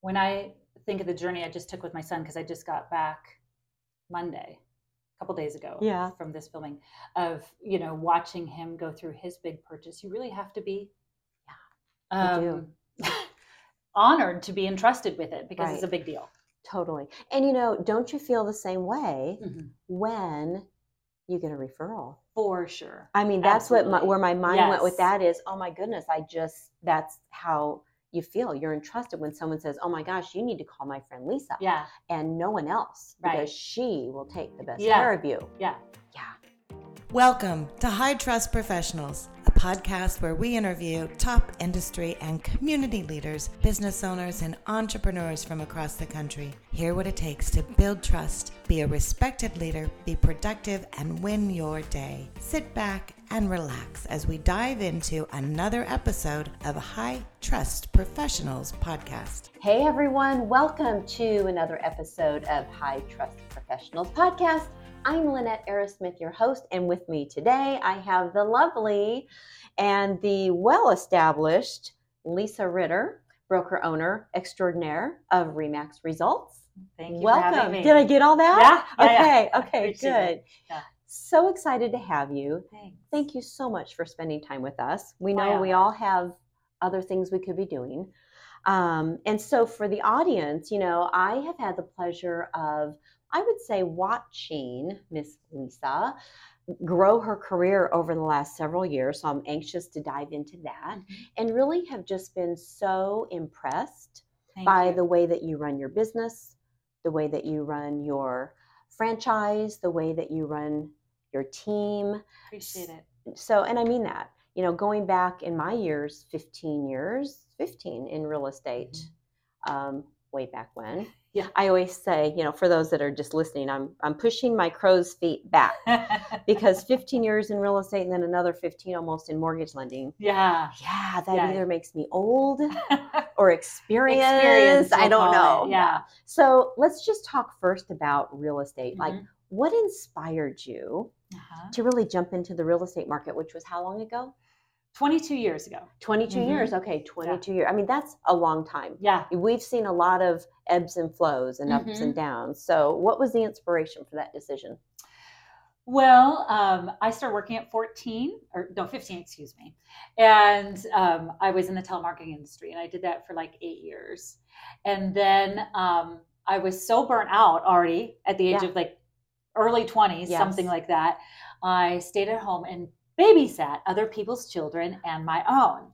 when I think of the journey I just took with my son, because I just got back Monday, a couple days ago, Yeah. from this filming, of you know watching him go through his big purchase. You really have to be, do. um, honored to be entrusted with it because it's a big deal. Totally. And you know, don't you feel the same way Mhm. when you get a referral? For sure. I mean, that's what my, where my mind went with that is, oh my goodness, I just that's how you feel. You're entrusted when someone says, "Oh my gosh, you need to call my friend Lisa," Yeah. and no one else Right. because she will take the best Yeah. care of you. Yeah. Yeah. Welcome to High Trust Professionals, a podcast where we interview top industry and community leaders, business owners, and entrepreneurs from across the country. Hear what it takes to build trust, be a respected leader, be productive, and win your day. Sit back and relax as we dive into another episode of High Trust Professionals podcast. Hey everyone, welcome to another episode of High Trust Professionals podcast. I'm Lynette Arrasmith, your host, and with me today I have the lovely and the well established Lisa Ritter, broker owner extraordinaire of Remax Results. Thank you for welcome. having me. Did I get all that? Yeah, Okay, yeah. okay, good. Yeah. So excited to have you. Thanks. Thank you so much for spending time with us. We know we all have other things we could be doing. Um, and so, for the audience, you know, I have had the pleasure of, I would say, watching Miss Lisa grow her career over the last several years. So, I'm anxious to dive into that Mhm. and really have just been so impressed Thank by you. the way that you run your business, the way that you run your franchise, the way that you run your team Appreciate it. so and i mean that you know going back in my years 15 years 15 in real estate um, way back when Mm-hmm. Yeah. i always say you know for those that are just listening i'm i'm pushing my crow's feet back because 15 years in real estate and then another 15 almost in mortgage lending yeah. yeah that Yeah. either makes me old or experienced, Experience, i don't know it, Yeah. so let's just talk first about real estate like Mhm. what inspired you Uh-huh. to really jump into the real estate market which was how long ago 22 years ago. 22 Mhm. years okay 22 years i mean that's a long time Yeah. we've seen a lot of ebbs and flows and ups Mm-hmm. and downs so what was the inspiration for that decision Well, um, I started working at 14 or no, 15, excuse me. And um, I was in the telemarketing industry and I did that for like eight years. And then um, I was so burnt out already at the age Yeah. of like early 20s, Yes. something like that. I stayed at home and babysat other people's children and my own.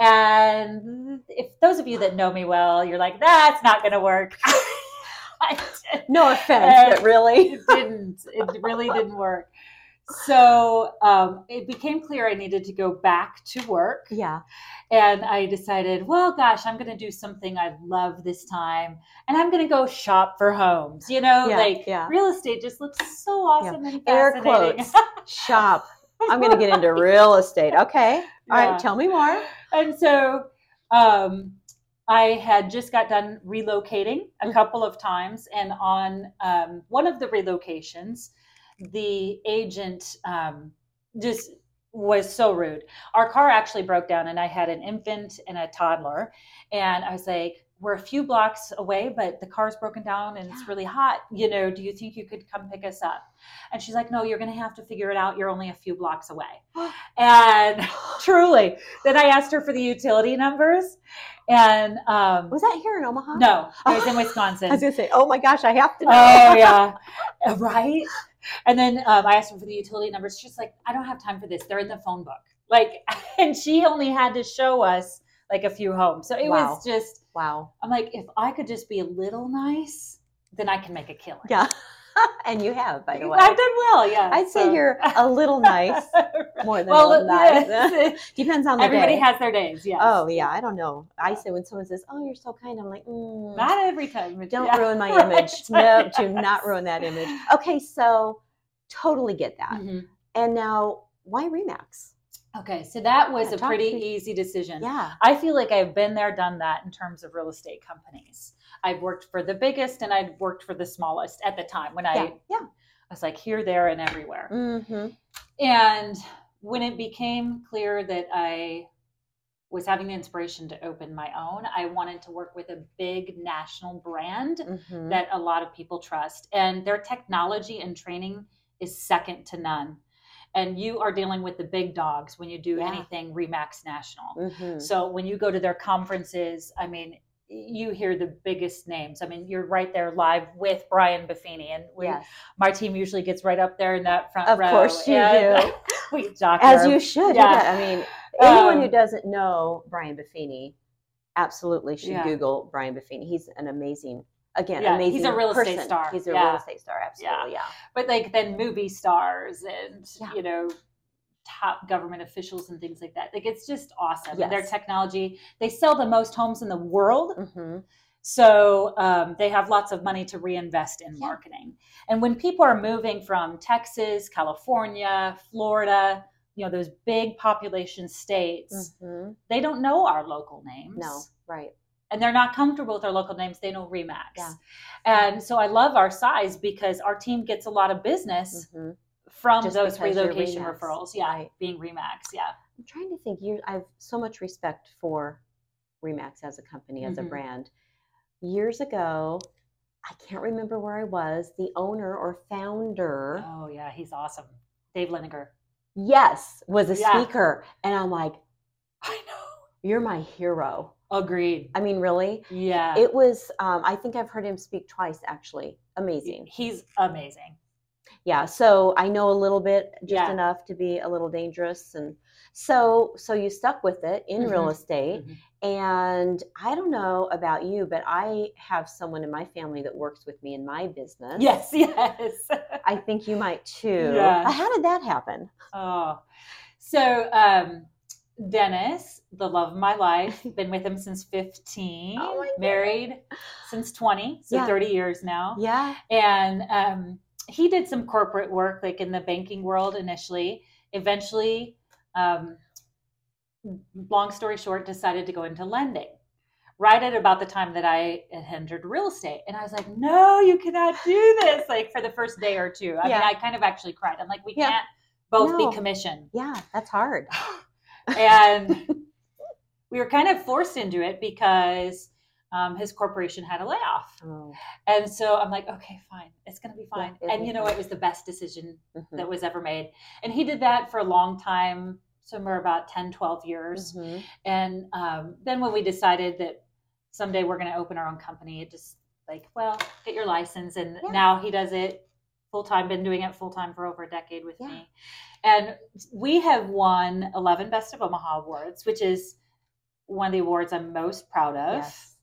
And if those of you that know me well, you're like, that's not going to work. No offense but really it didn't. It really didn't work. So um, it became clear I needed to go back to work. yeah And I decided, well, gosh, I'm going to do something I love this time. And I'm going to go shop for homes. You know, Yeah, like yeah. real estate just looks so awesome and fascinating. Air quotes. shop i'm going to get into real estate okay all Yeah. right tell me more and so um, I had just got done relocating a Mhm. couple of times, and on um, one of the relocations, the agent um, just was so rude. Our car actually broke down, and I had an infant and a toddler, and I was like. We're a few blocks away, but the car's broken down and it's really hot. You know, do you think you could come pick us up? And she's like, No, you're going to have to figure it out. You're only a few blocks away. and truly, then I asked her for the utility numbers, and um, was that here in omaha no, I was in Wisconsin. i was going to say oh my gosh i have to know oh yeah, Uh, right. And then um, I asked her for the utility numbers. She's like, I don't have time for this. They're in the phone book. Like, and she only had to show us like a few homes. So it Wow. was just. Wow I'm like, if I could just be a little nice, then I can make a killing. yeah and you have by the way I've done well. Yeah, i'd say you're a little nice more than well, a little nice depends on the everybody day. has their days. Yeah. Oh yeah, I don't know. I say when someone says, "Oh, you're so kind," I'm like, mm, Not every time. "Don't yeah. ruin my image." No, do not ruin that image. Okay, so totally get that. Mhm. And now, why Remax? Okay, so that was Yeah, a pretty easy decision. Yeah, I feel like I've been there, done that in terms of real estate companies. I've worked for the biggest and I'd worked for the smallest at the time when yeah, I, yeah. I was like here, there, and everywhere. Mm-hmm. And when it became clear that I was having the inspiration to open my own, I wanted to work with a big national brand Mhm. that a lot of people trust. And their technology and training is second to none. And you are dealing with the big dogs when you do Yeah. anything Remax National. Mhm. So when you go to their conferences, I mean, you hear the biggest names. I mean, you're right there live with Brian Buffini, and we, Yes. my team usually gets right up there in that front Of row. course you do. we talk As you should. Yeah. Yeah. I mean, anyone who Um, doesn't know Brian Buffini absolutely should Yeah. Google Brian Buffini. He's an amazing, again, Yeah, amazing. he's a real estate star. He's a Yeah. real estate star. Absolutely. Yeah. but like then movie stars and Yeah. you know top government officials and things like that. Like it's just awesome. And their technology, they sell the most homes in the world. hmm So um, they have lots of money to reinvest in Yeah. marketing. And when people are moving from Texas, California, Florida, you know, those big population states, hmm they don't know our local names. No. Right. And they're not comfortable with our local names. They know Remax. Yeah. And so I love our size because our team gets a lot of business hmm from Just those relocation referrals. Yeah. Right. Being Remax. Yeah. I'm trying to think. You, I have so much respect for Remax as a company, as Mhm. a brand. Years ago, I can't remember where I was. The owner or founder, Oh, yeah. He's awesome. Dave Liniger. yes, was a Yeah. speaker, and I'm like, I know. "You're my hero." Agreed. I mean, really, Yeah. it was. Um, I think I've heard him speak twice. Actually, amazing. He's amazing. yeah so i know a little bit just Yeah. enough to be a little dangerous and so so you stuck with it in real Mhm. estate Mhm. and i don't know about you but i have someone in my family that works with me in my business Yes, yes. i think you might too Yeah. how did that happen oh. So, um, Dennis, the love of my life, been with him since 15, Oh married since 20, so Yeah. 30 years now. yeah And um, he did some corporate work, like in the banking world initially. Eventually, um, long story short, decided to go into lending. Right at about the time that I had entered real estate, and I was like, "No, you cannot do this!" Like for the first day or two, I Yeah. mean, I kind of actually cried. I'm like, "We Yeah. can't both No. be commissioned," yeah that's hard and we were kind of forced into it because um, his corporation had a layoff. oh, And so I'm like, okay, fine. It's going to be fine. it'll and you know, it was the best decision mhm, that was ever made. And he did that for a long time, somewhere about 10, 12 years. mhm. And um, then when we decided that someday we're going to open our own company, it just like, well, get your license. And Yeah. now he does it full time, been doing it full time for over a decade with Yeah. me. And we have won 11 Best of Omaha awards, which is one of the awards I'm most proud of. yes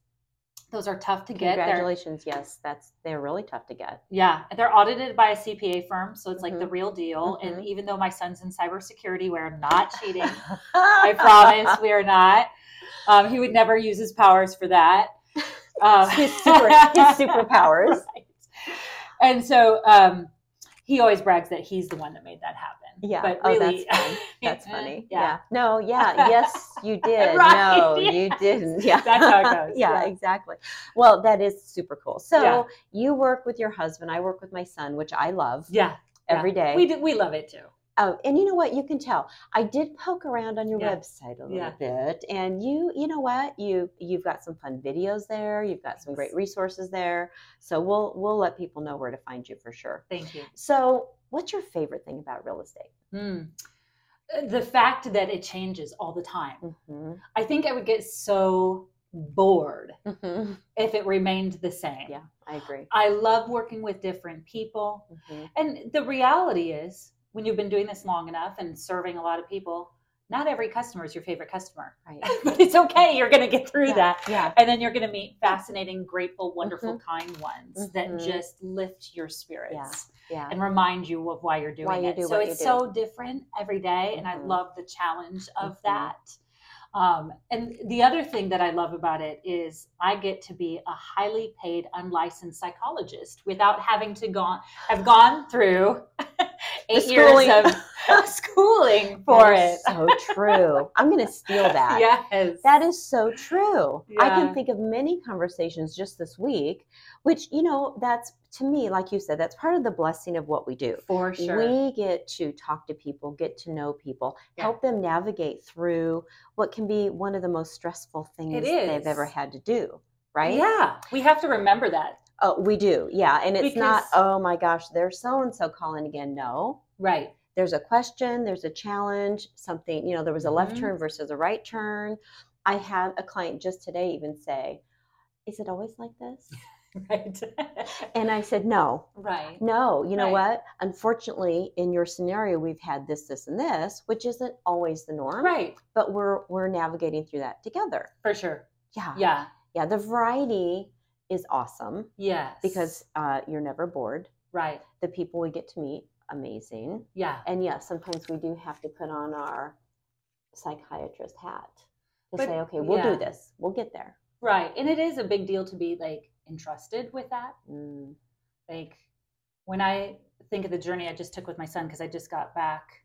Those are tough to get. They're- congratulations yes that's they're really tough to get Yeah, they're audited by a CPA firm, so it's like the Mhm. real deal. Mhm. And even though my son's in cybersecurity, we're not cheating. I promise we are not. Um, he would never use his powers for that. Um, his, super, his superpowers Right. And so um, he always brags that he's the one that made that happen. Yeah. but oh, that's fun. That's funny. Yeah. Yeah. No. Yeah. Yes, you did. Right, No, you didn't. Yeah. That's how it goes, yeah, yeah. Exactly. Well, that is super cool. So Yeah. you work with your husband. I work with my son, which I love yeah, every yeah. day. We do, we love it too. Oh, and you know what? You can tell. I did poke around on your Yeah. website a little Yeah. bit, and you, you know what? You you've got some fun videos there. You've got some great resources there. So we'll we'll let people know where to find you for sure. Thank you. So, what's your favorite thing about real estate? Hmm. The fact that it changes all the time. Mm-hmm. I think I would get so bored Mm-hmm. if it remained the same. Yeah, I agree. I love working with different people. hmm And the reality is, when you've been doing this long enough and serving a lot of people, not every customer is your favorite customer. Right. but it's okay. You're going to get through Yeah, that. Yeah. And then you're going to meet fascinating, grateful, wonderful, kind ones that Mhm. just lift your spirits Yeah. and remind you of why you're doing Why you it. do so it's so different every day, and I Mhm. love the challenge of Mhm. that. Um, and the other thing that I love about it is I get to be a highly paid unlicensed psychologist without having to gone have gone through eight years of schooling for it. so true. I'm going to steal that. yes. That is so true. I can think of many conversations just this week, which, you know, that's to me, like you said, that's part of the blessing of what we do. for sure. We get to talk to people, get to know people, Yeah. help them navigate through what can be one of the most stressful things they've ever had to do, right? Yeah, we have to remember that. Oh, we do. Yeah. And it's not, oh my gosh, there's so and so calling again. No. Right. There's a question, there's a challenge, something, you know, there was a left Mhm. turn versus a right turn. I had a client just today even say, Is it always like this? Right. And I said, No, right. no. You know Right. what? Unfortunately, in your scenario, we've had this, this, and this, which isn't always the norm. Right. But we're we're navigating through that together. For sure. Yeah. Yeah. Yeah. The variety is awesome Yes. because uh, you're never bored. right. The people we get to meet, amazing. Yeah. And yes, sometimes we do have to put on our psychiatrist hat to But- say, okay, we'll yeah. do this. We'll get there. Right. And it is a big deal to be like entrusted with that. Mm, Like when I think of the journey I just took with my son, because I just got back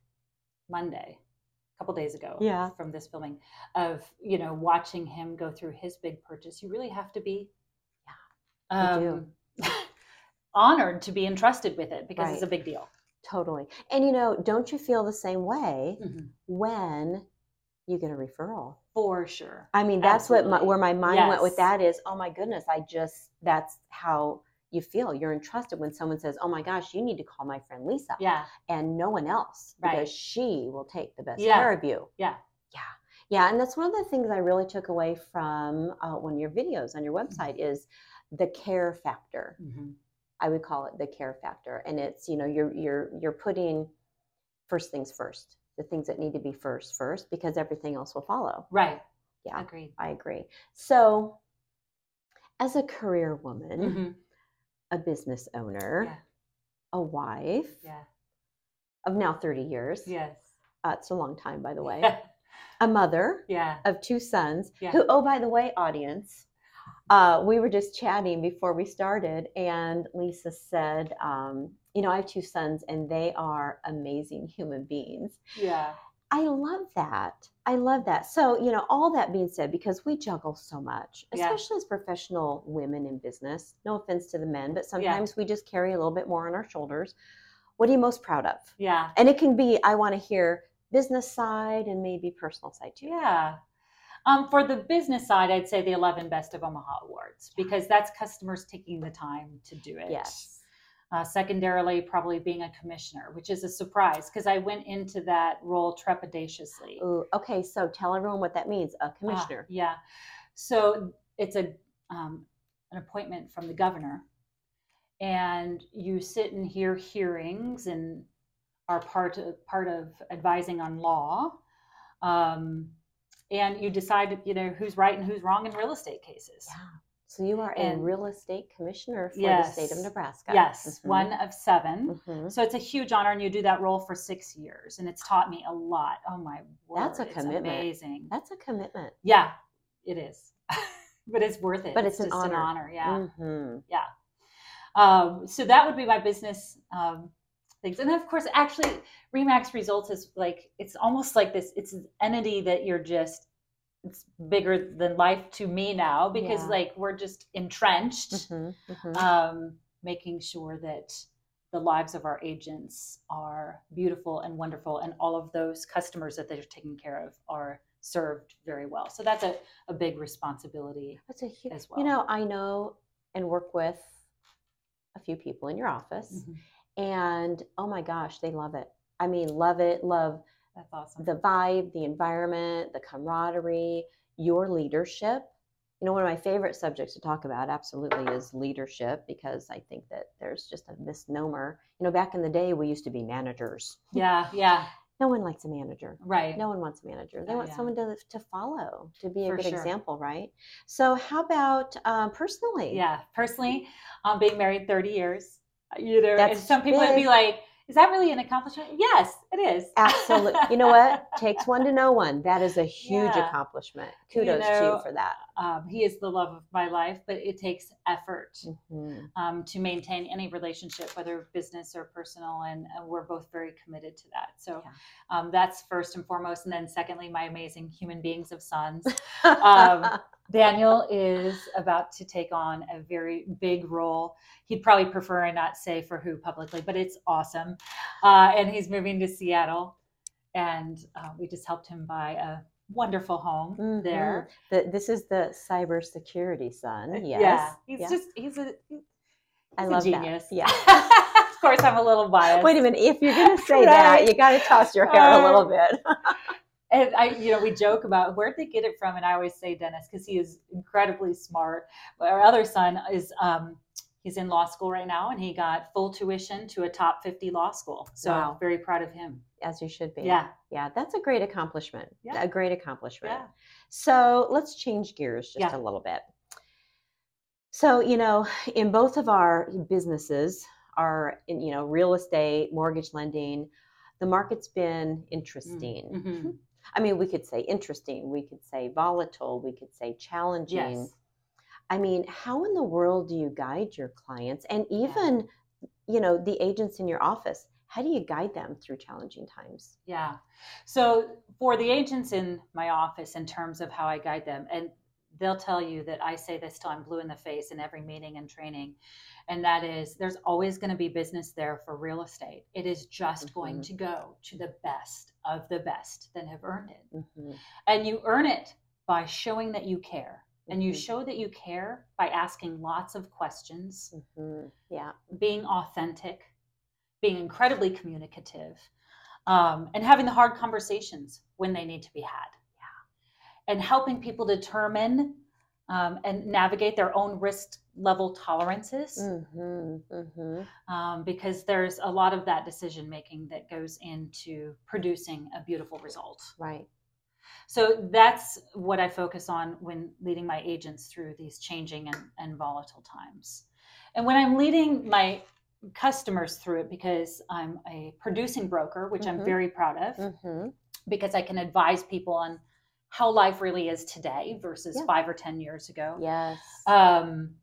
Monday, a couple days ago Yeah. from this filming, of, you know, watching him go through his big purchase. You really have to be Yeah, um, honored to be entrusted with it because it's a big deal. Totally. And you know, don't you feel the same way Mhm. when you get a referral? For sure. I mean, that's what my, where my mind went with that is, oh my goodness, I just that's how you feel. You're entrusted when someone says, "Oh my gosh, you need to call my friend Lisa," Yeah. and no one else because she will take the best Yeah. care of you. Yeah. Yeah. Yeah. And that's one of the things I really took away from uh, one of your videos on your Mm-hmm. website is the care factor. Mhm. I would call it the care factor. And it's, you know, you're you're you're putting first things first, the things that need to be first first, because everything else will follow. Right. Yeah. Agreed. I agree. So as a career woman, Mhm. a business owner, Yeah. a wife Yeah. of now 30 years. Yes. Uh, it's a long time, by the way. Yeah. A mother Yeah. of two sons Yeah. who oh by the way audience uh, we were just chatting before we started and lisa said um, you know i have two sons and they are amazing human beings Yeah. i love that i love that so you know all that being said because we juggle so much Yeah. especially as professional women in business no offense to the men but sometimes we just carry a little bit more on our shoulders what are you most proud of Yeah. and it can be i want to hear business side and maybe personal side too Yeah. Um, for the business side, I'd say the 11 Best of Omaha Awards because that's customers taking the time to do it. yes Uh, secondarily, probably being a commissioner, which is a surprise because I went into that role trepidatiously. Ooh, okay, so tell everyone what that means. A Ah, commissioner. yeah. So it's a um, an appointment from the governor, and you sit and hear hearings and are part of, part of advising on law, um, and you decide you know who's right and who's wrong in real estate cases. yeah. So you are a And- real estate commissioner for the state of Nebraska. Yes, Mhm. one of 7 Mhm. So it's a huge honor, and you do that role for six years, and it's taught me a lot. Oh my word, That's a it's commitment. Amazing. That's a commitment. Yeah, it is, but it's worth it. But it's an just honor. an honor. Yeah. hmm Um, so that would be my business um, things, and of course, actually, Remax Results is like it's almost like this. It's an entity that you're just. It's bigger than life to me now because Yeah. like we're just entrenched, hmm hmm um, making sure that the lives of our agents are beautiful and wonderful, and all of those customers that they're taking care of are served very well. So that's a, a big responsibility That's a huge. as well. You know, I know and work with a few people in your office, Mhm. And oh my gosh, they love it. I mean, love it. Love That's awesome. the vibe, the environment, the camaraderie, your leadership. You know, one of my favorite subjects to talk about absolutely is leadership because I think that there's just a misnomer. You know, back in the day, we used to be managers. yeah, yeah, No one likes a manager. right. No one wants a manager. They Oh, want yeah. someone to, to follow, to be a For good sure. example, right? So, how about uh, personally? Yeah, personally, um, being married 30 years, you know, and some people would be like, is that really an accomplishment? Yes, it is. Absolutely. You know what? Takes one to know one. That is a huge Yeah. accomplishment. You Kudos to you for that. Um, he is the love of my life, but it takes effort Mhm. um, to maintain any relationship, whether business or personal, and uh, we're both very committed to that. So Yeah. um, that's first and foremost, and then secondly, my amazing human beings of sons. Um, Daniel is about to take on a very big role. He'd probably prefer I not say for who publicly, but it's awesome. Uh, and he's moving to Seattle, and uh, we just helped him buy a wonderful home there. Mhm. The, this is the cybersecurity son. Yes. Uh, Yeah, he's Yeah. just he's a he's I a love that. genius. Yeah. of course, I'm a little biased. Wait a minute. If you're going to say that, you got to toss your hair a little bit. and I, you know, we joke about where'd they get it from, and I always say Dennis because he is incredibly smart. But our other son is, um, he's in law school right now, and he got full tuition to a top 50 law school. So Wow. very proud of him. As you should be. Yeah, Yeah, that's a great accomplishment. Yeah. A great accomplishment. yeah, So let's change gears just Yeah. a little bit. So, you know, in both of our businesses, our, in, you know, real estate, mortgage lending, the market's been interesting. Mhm. I mean, we could say interesting, we could say volatile, we could say challenging. yes, I mean, how in the world do you guide your clients and even, you know, the agents in your office? How do you guide them through challenging times? yeah. So for the agents in my office, in terms of how I guide them, and they'll tell you that I say this till I'm blue in the face in every meeting and training, and that is there's always going to be business there for real estate. It is just going Mhm. to go to the best of the best that have earned it. Mhm, And you earn it by showing that you care. And you mhm, show that you care by asking lots of questions, mhm. Yeah. being authentic, being incredibly communicative, um, and having the hard conversations when they need to be had. And helping people determine um, and navigate their own risk level tolerances Mhm, mhm. um, because there's a lot of that decision making that goes into producing a beautiful result. Right. So that's what I focus on when leading my agents through these changing and, and volatile times. And when I'm leading my customers through it, because I'm a producing broker, which I'm Mhm. very proud of, hmm because I can advise people on how life really is today versus Yeah. five or 10 years ago. Yes. Um,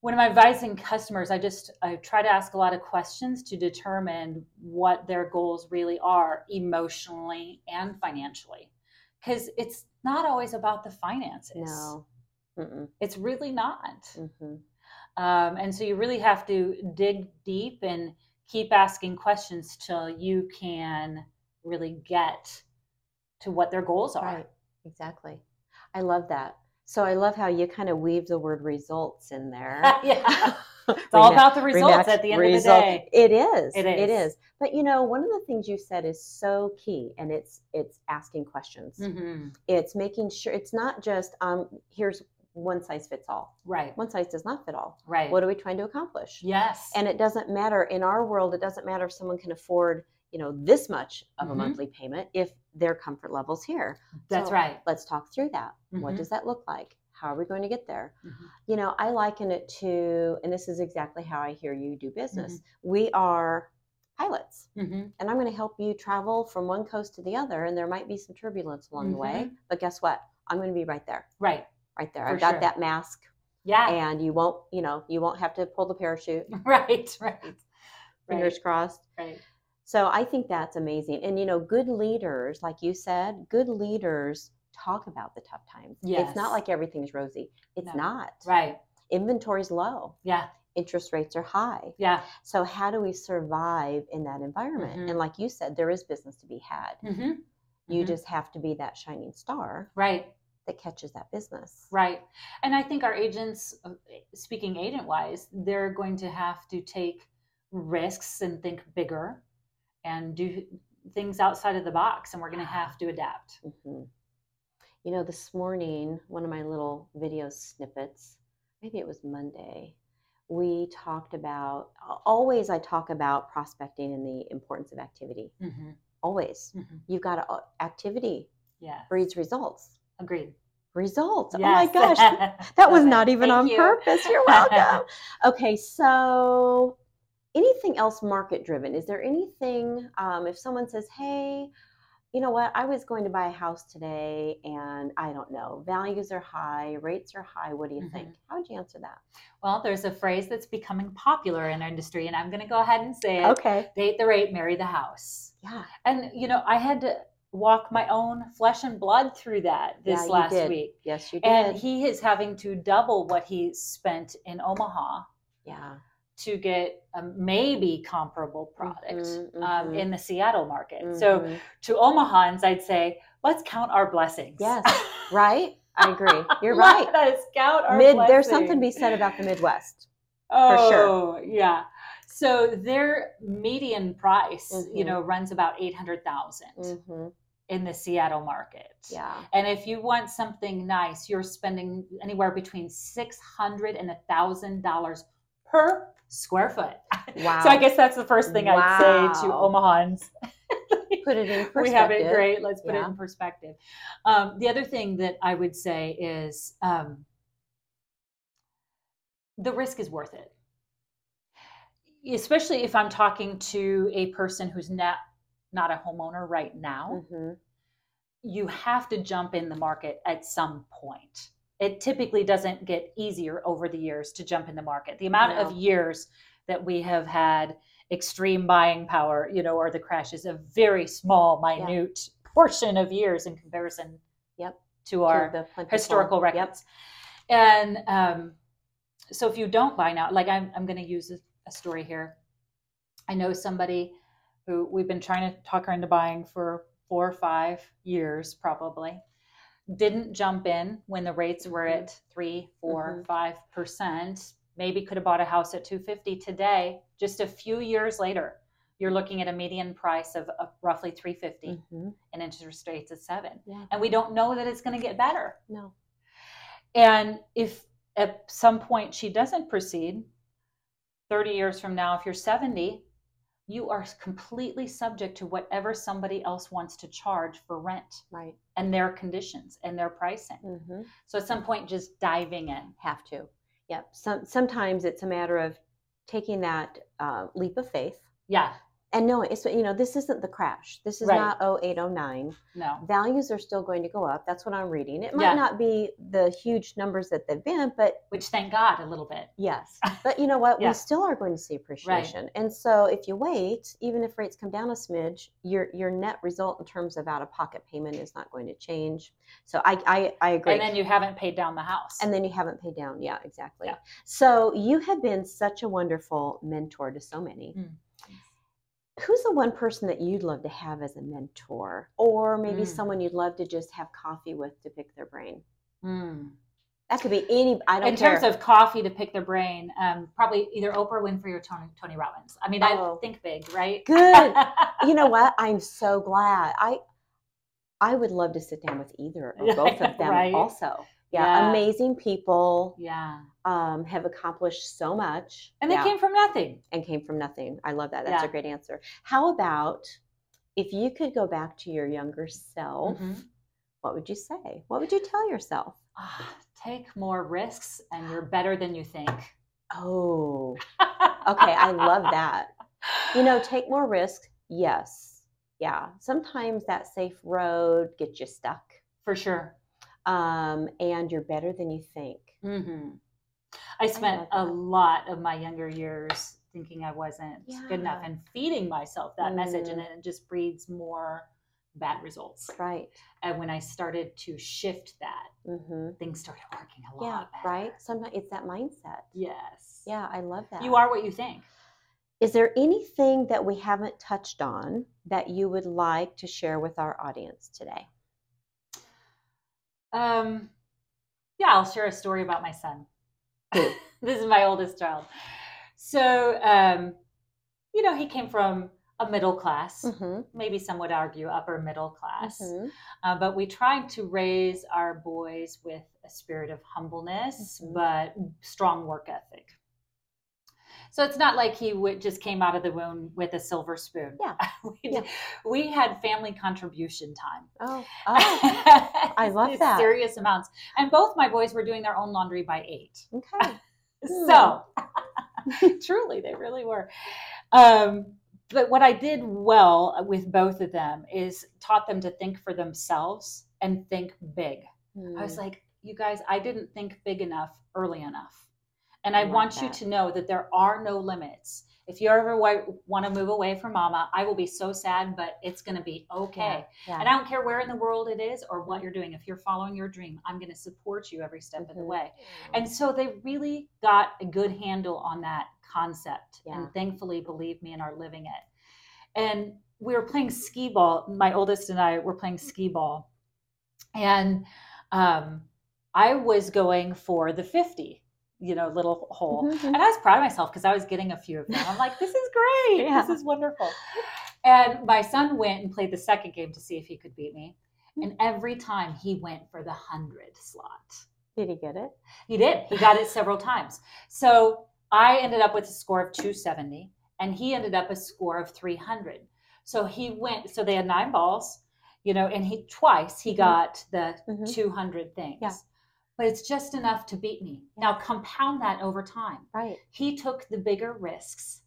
when I'm advising customers, I just I try to ask a lot of questions to determine what their goals really are emotionally and financially, because it's not always about the finances. no. Mm-mm. it's really not. Mhm. Um, and so you really have to dig deep and keep asking questions till you can really get to what their goals are. Right. Exactly. I love that. So I love how you kind of weave the word results in there. yeah, it's all about the results at the end of the day. It is. It It is. is. But you know, one of the things you said is so key, and it's it's asking questions. hmm It's making sure it's not just um here's one size fits all. Right. One size does not fit all. Right. What are we trying to accomplish? yes. And it doesn't matter in our world. It doesn't matter if someone can afford you know this much of a Mhm. monthly payment if their comfort levels here. that's so- right. Let's talk through that. What Mhm. does that look like? How are we going to get there? Mhm. You know, I liken it to, and this is exactly how I hear you do business. Mm-hmm. We are pilots, Mhm. and I'm going to help you travel from one coast to the other, and there might be some turbulence along the way. But guess what? I'm going to be right there, Right. right there. For I've got sure. that mask, Yeah. and you won't, you know, you won't have to pull the parachute. right. Right. Fingers Right. crossed. Right. So I think that's amazing. And you know, good leaders, like you said, good leaders talk about the tough times. It's not like everything's rosy. It's No. not. Right. Inventory's low. Yeah. Interest rates are high. Yeah. So how do we survive in that environment? Mhm. And like you said, there is business to be had. hmm You Mhm. just have to be that shining star Right. that catches that business. Right. And I think our agents, uh, speaking agent wise, they're going to have to take risks and think bigger and do things outside of the box. And we're going to have to adapt. hmm You know, this morning, one of my little video snippets, maybe it was Monday, we talked about always I talk about prospecting and the importance of activity. hmm Always. hmm You've got to, activity Yeah. breeds results. Agreed. Results. Oh my gosh. That was not even Thank on you. purpose. You're welcome. okay, so anything else market driven? Is there anything, um, if someone says, hey, you know what, I was going to buy a house today and I don't know, values are high, rates are high, what do you Mhm. think? How would you answer that? Well, there's a phrase that's becoming popular in our industry, and I'm going to go ahead and say it Okay. date the rate, marry the house. Yeah. And, you know, I had to walk my own flesh and blood through that this Yeah, last did. week. Yes, you did. And he is having to double what he spent in Omaha yeah. To get a maybe comparable product Mhm, um, mhm. in the Seattle market. So Mhm. to Omahans, I'd say, let's count our blessings. Yes, right? I agree. You're Let right. us count our Mid, there's something to be said about the Midwest. Oh, sure. yeah. So their median price, you Mhm. know, runs about 800,000 hmm in the Seattle market. Yeah. And if you want something nice, you're spending anywhere between 600 and $1,000 per square foot. Wow. So I guess that's the first thing I'd say to Wow. Omahans. Put it in perspective. we have it great. Let's put it in perspective. Um, the other thing that I would say is um, the risk is worth it, especially if I'm talking to a person who's not not a homeowner right now. hmm You have to jump in the market at some point. It typically doesn't get easier over the years to jump in the market. The amount of years that we have had extreme buying power, you know, or the crash is a very small, minute portion of years in comparison Yep. to our historical Yep. records. And um, so if you don't buy now, like I'm, I'm going to use a, a story here. I know somebody who we've been trying to talk her into buying for four or five years, probably. Didn't jump in when the rates were Mhm. at three, four, five four, Mhm. percent. Maybe could have bought a house at 250 today. Just a few years later, you're looking at a median price of, of roughly 350 Mhm. and interest rates at seven. Yeah. And we don't know that it's going to get better. No. And if at some point she doesn't proceed, 30 years from now, if you're 70, you are completely subject to whatever somebody else wants to charge for rent Right. and their conditions and their pricing. hmm So at some point, just diving in. Have to. Yep. Some, sometimes it's a matter of taking that uh, leap of faith Yeah, and knowing it's you know this isn't the crash. This is Right. not 0809. no. Values are still going to go up. That's what I'm reading. It might Yeah. not be the huge numbers that they've been, but Which thank God a little bit. yes. But you know what? Yeah. We still are going to see appreciation. Right. And so if you wait, even if rates come down a smidge, your your net result in terms of out of pocket payment is not going to change. So I I, I agree. And then you haven't paid down the house. and then you haven't paid down. Yeah, exactly. Yeah. So you have been such a wonderful mentor to so many. Mm. Who's the one person that you'd love to have as a mentor, or maybe Mm. someone you'd love to just have coffee with to pick their brain? Mm. That could be any. I don't in care. terms of coffee to pick their brain, um, probably either Oprah Winfrey or Tony, Tony Robbins. I mean, Oh. I think big, right? Good. you know what? I'm so glad. I I would love to sit down with either or both of them Right. also. Yeah, Yeah. amazing people yeah. Um, have accomplished so much. And they Yeah, came from nothing. and came from nothing. I love that. That's Yeah. a great answer. How about if you could go back to your younger self? Mhm. What would you say? What would you tell yourself? Ah, take more risks and you're better than you think. Oh, okay. I love that. You know, take more risks. Yes. Yeah. Sometimes that safe road gets you stuck. For sure. um, and you're better than you think. hmm I spent love a lot of my younger years thinking I wasn't good enough and feeding myself that message, and Mm. then it just breeds more bad results. Right. And when I started to shift that, hmm things started working a lot Yeah. better. Right. Sometimes it's that mindset. Yes. Yeah, I love that. You are what you think. Is there anything that we haven't touched on that you would like to share with our audience today? Um, yeah, I'll share a story about my son. Cool. this is my oldest child. So, um, you know, he came from a middle class, Mm-hmm. maybe some would argue upper middle class. Mhm. Uh, but we tried to raise our boys with a spirit of humbleness, Mhm. but strong work ethic. So it's not like he would just came out of the womb with a silver spoon. Yeah. we, Yeah. we had family contribution time. Oh, oh, I love that. Serious amounts. And both my boys were doing their own laundry by eight. okay. So Truly, they really were. Um, but what I did well with both of them is taught them to think for themselves and think big. I was Mm, like, you guys, I didn't think big enough early enough. And I, I want you to know that there are no limits. If you ever want to move away from mama, I will be so sad, but it's going to be okay. yeah. And I don't care where in the world it is or what you're doing. If you're following your dream, I'm going to support you every step of the Mhm. way. And so they really got a good handle on that concept Yeah. and thankfully believe me and are living it. And we were playing skee ball. My oldest and I were playing skee ball. And um, I was going for the 50, you know, little hole. Mhm, mhm. And I was proud of myself because I was getting a few of them. I'm like, this is great. Yeah. This is wonderful. And my son went and played the second game to see if he could beat me. And every time he went for the 100 slot. Did he get it? He did. He got it several times. So I ended up with a score of 270 and he ended up a score of 300. So he went, so they had nine balls, you know, and he twice he Mhm. got the Mhm. 200 things. Yeah. But it's just enough to beat me. Now compound that over time. Right. He took the bigger risks.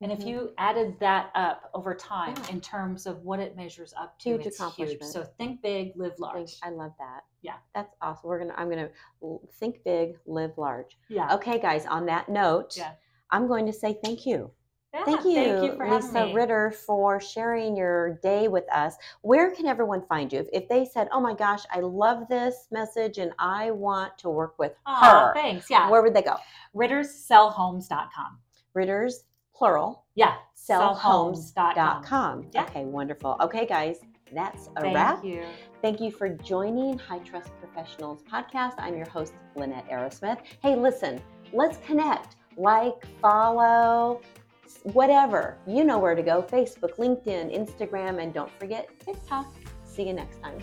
And if Mhm. you added that up over time Yeah. in terms of what it measures up to, Huge it's huge. accomplishment. So think big, live large. I love that. Yeah. That's awesome. We're gonna I'm gonna think big, live large. Yeah. Okay, guys, on that note, Yeah. I'm going to say thank you. Yeah, Thank you, Thank you for Lisa me. Ritter, for sharing your day with us. Where can everyone find you? If, if they said, "Oh my gosh, I love this message and I want to work with Aw, her," thanks. Yeah. where would they go? RittersSellHomes.com. Ritters, plural, Yeah. sellhomes.com. Yeah. Okay, wonderful. Okay, guys, that's a Thank wrap. you. Thank you for joining High Trust Professionals podcast. I'm your host, Lynette Arrasmith. Hey, listen, let's connect. Like, follow, whatever. You know where to go Facebook, LinkedIn, Instagram, and don't forget TikTok. See you next time.